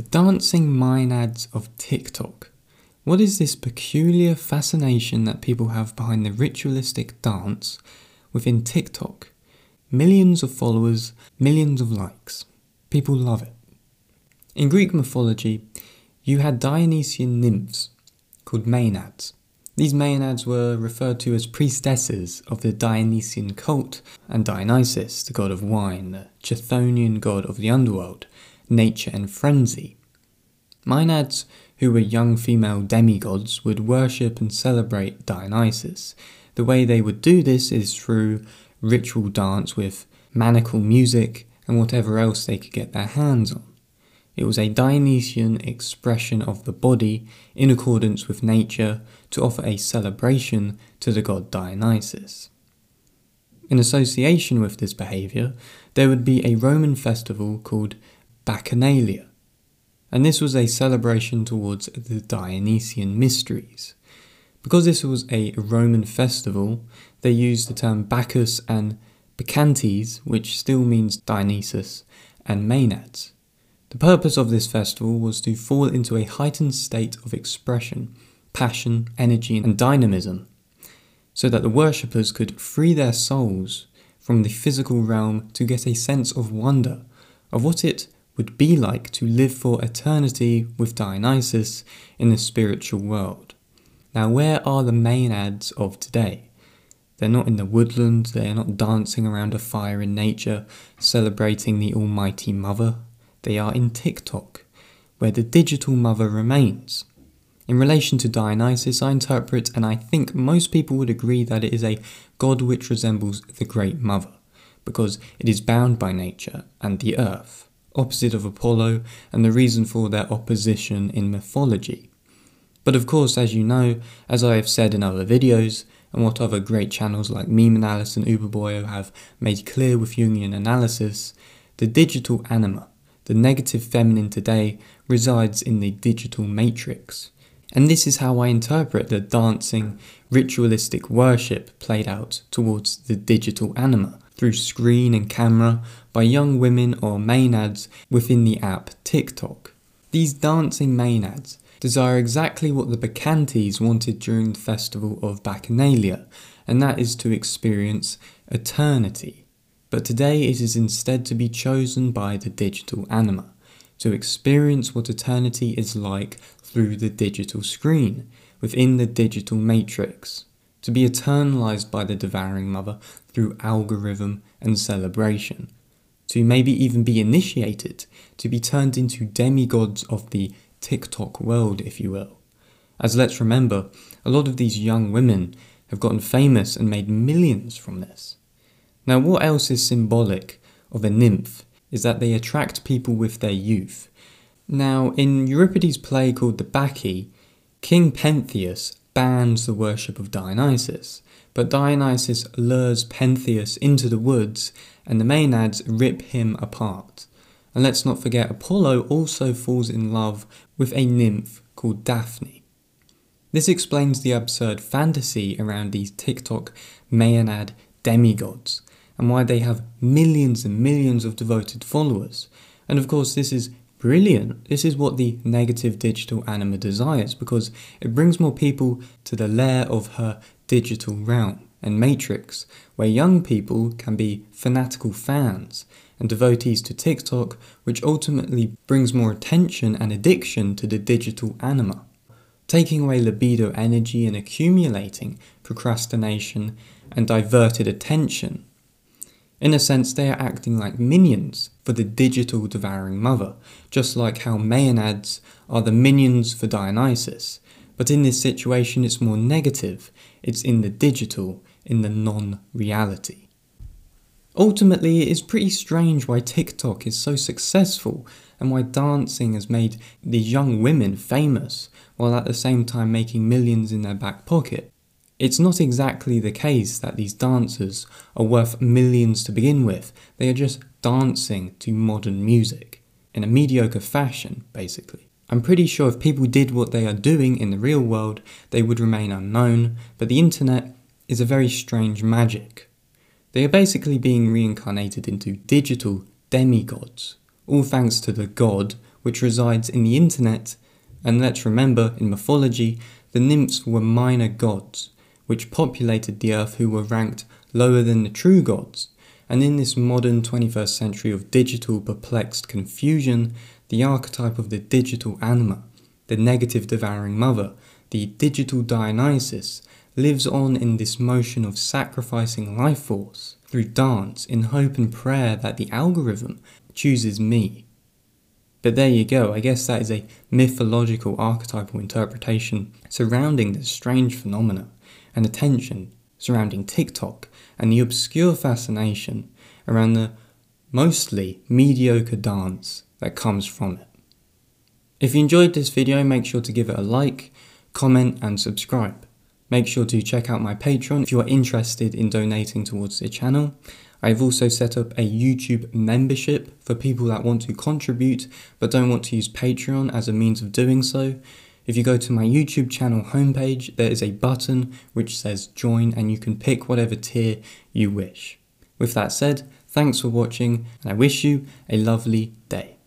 The dancing maenads of TikTok. What is this peculiar fascination that people have behind the ritualistic dance within TikTok? Millions of followers, millions of likes. People love it. In Greek mythology, you had Dionysian nymphs called maenads. These maenads were referred to as priestesses of the Dionysian cult, and Dionysus, the god of wine, the Chthonian god of the underworld, nature and frenzy. Maenads, who were young female demigods, would worship and celebrate Dionysus. The way they would do this is through ritual dance with maniacal music and whatever else they could get their hands on. It was a Dionysian expression of the body in accordance with nature to offer a celebration to the god Dionysus. In association with this behaviour, there would be a Roman festival called Bacchanalia, and this was a celebration towards the Dionysian mysteries. Because this was a Roman festival, they used the term Bacchus and Bacchantes, which still means Dionysus, and Maenads. The purpose of this festival was to fall into a heightened state of expression, passion, energy, and dynamism, so that the worshippers could free their souls from the physical realm to get a sense of wonder of what it would be like to live for eternity with Dionysus in the spiritual world. Now, where are the maenads of today? They're not in the woodland, they are not dancing around a fire in nature, celebrating the Almighty Mother they are in TikTok, where the digital mother remains. In relation to Dionysus, I interpret, and I think most people would agree, that it is a god which resembles the Great Mother, because it is bound by nature and the earth, opposite of Apollo, and the reason for their opposition in mythology. But of course, as you know, as I have said in other videos, and what other great channels like Meme Analysis and Uberboyo have made clear with Jungian analysis, the digital anima the negative feminine today resides in the digital matrix. And this is how I interpret the dancing, ritualistic worship played out towards the digital anima through screen and camera by young women or maenads within the app TikTok. These dancing maenads desire exactly what the Bacchantes wanted during the festival of Bacchanalia, and that is to experience eternity. But today it is instead to be chosen by the digital anima, to experience what eternity is like through the digital screen, within the digital matrix, to be eternalized by the devouring mother through algorithm and celebration, to maybe even be initiated, to be turned into demigods of the TikTok world, if you will. As let's remember, a lot of these young women have gotten famous and made millions from this. Now, what else is symbolic of a nymph is that they attract people with their youth. Now, in Euripides' play called the Bacchae, King Pentheus bans the worship of Dionysus, but Dionysus lures Pentheus into the woods and the Maenads rip him apart. And let's not forget, Apollo also falls in love with a nymph called Daphne. This explains the absurd fantasy around these TikTok Maenad demigods, and why they have millions and millions of devoted followers. And of course, this is brilliant. This is what the negative digital anima desires because it brings more people to the lair of her digital realm and matrix, where young people can be fanatical fans and devotees to TikTok, which ultimately brings more attention and addiction to the digital anima, taking away libido energy and accumulating procrastination and diverted attention. In a sense, they are acting like minions for the digital devouring mother, just like how Maenads are the minions for Dionysus. But in this situation, it's more negative, it's in the digital, in the non reality. Ultimately, it is pretty strange why TikTok is so successful and why dancing has made these young women famous while at the same time making millions in their back pocket. It's not exactly the case that these dancers are worth millions to begin with, they are just dancing to modern music, in a mediocre fashion, basically. I'm pretty sure if people did what they are doing in the real world, they would remain unknown, but the internet is a very strange magic. They are basically being reincarnated into digital demigods, all thanks to the god which resides in the internet, and let's remember, in mythology, the nymphs were minor gods, which populated the earth who were ranked lower than the true gods. And in this modern 21st century of digital perplexed confusion, the archetype of the digital anima, the negative devouring mother, the digital Dionysus, lives on in this motion of sacrificing life force through dance in hope and prayer that the algorithm chooses me. But there you go, I guess that is a mythological archetypal interpretation surrounding this strange phenomena and the tension surrounding TikTok and the obscure fascination around the mostly mediocre dance that comes from it. If you enjoyed this video, make sure to give it a like, comment, and subscribe. Make sure to check out my Patreon if you are interested in donating towards the channel. I've also set up a YouTube membership for people that want to contribute but don't want to use Patreon as a means of doing so. If you go to my YouTube channel homepage, there is a button which says join and you can pick whatever tier you wish. With that said, thanks for watching and I wish you a lovely day.